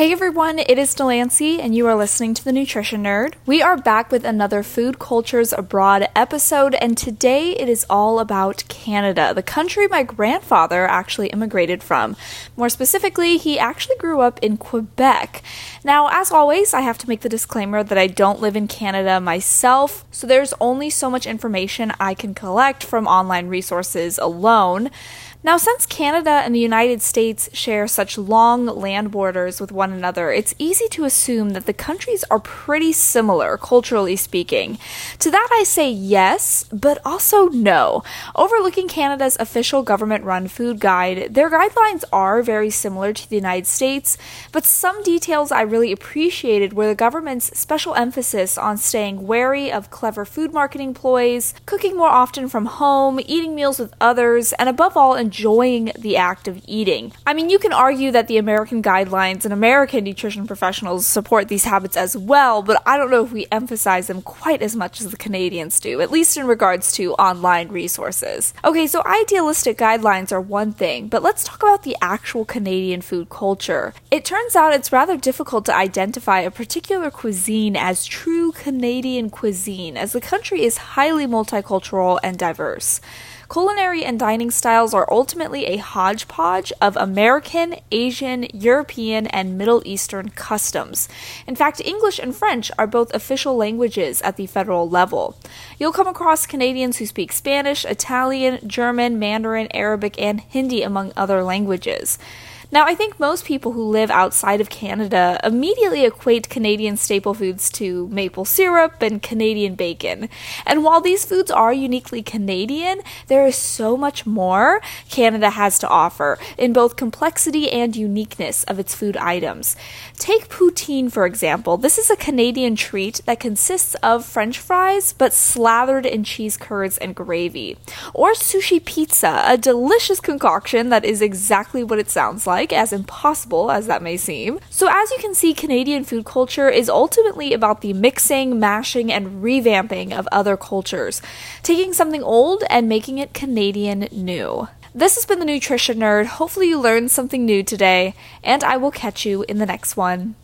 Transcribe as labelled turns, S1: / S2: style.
S1: Hey everyone, it is Delancey, and you are listening to The Nutrition Nerd. We are back with another Food Cultures Abroad episode, and today it is all about Canada, the country my grandfather actually immigrated from. More specifically, he actually grew up in Quebec. Now, as always, I have to make the disclaimer that I don't live in Canada myself, so there's only so much information I can collect from online resources alone. Now, since Canada and the United States share such long land borders with one another, it's easy to assume that the countries are pretty similar, culturally speaking. To that, I say yes, but also no. Overlooking Canada's official government run food guide, their guidelines are very similar to the United States, but some details I really appreciated were the government's special emphasis on staying wary of clever food marketing ploys, cooking more often from home, eating meals with others, and above all, enjoying the act of eating. I mean, you can argue that the American guidelines and American nutrition professionals support these habits as well, but I don't know if we emphasize them quite as much as the Canadians do, at least in regards to online resources. Okay, so idealistic guidelines are one thing, but let's talk about the actual Canadian food culture. It turns out it's rather difficult to identify a particular cuisine as true Canadian cuisine, as the country is highly multicultural and diverse. Culinary and dining styles are ultimately a hodgepodge of American, Asian, European, and Middle Eastern customs. In fact, English and French are both official languages at the federal level. You'll come across Canadians who speak Spanish, Italian, German, Mandarin, Arabic, and Hindi, among other languages. Now, I think most people who live outside of Canada immediately equate Canadian staple foods to maple syrup and Canadian bacon. And while these foods are uniquely Canadian, there is so much more Canada has to offer in both complexity and uniqueness of its food items. Take poutine, for example. This is a Canadian treat that consists of french fries but slathered in cheese curds and gravy. Or sushi pizza, a delicious concoction that is exactly what it sounds like like, as impossible as that may seem. So, as you can see, Canadian food culture is ultimately about the mixing, mashing, and revamping of other cultures, taking something old and making it Canadian new. This has been the Nutrition Nerd. Hopefully, you learned something new today, and I will catch you in the next one.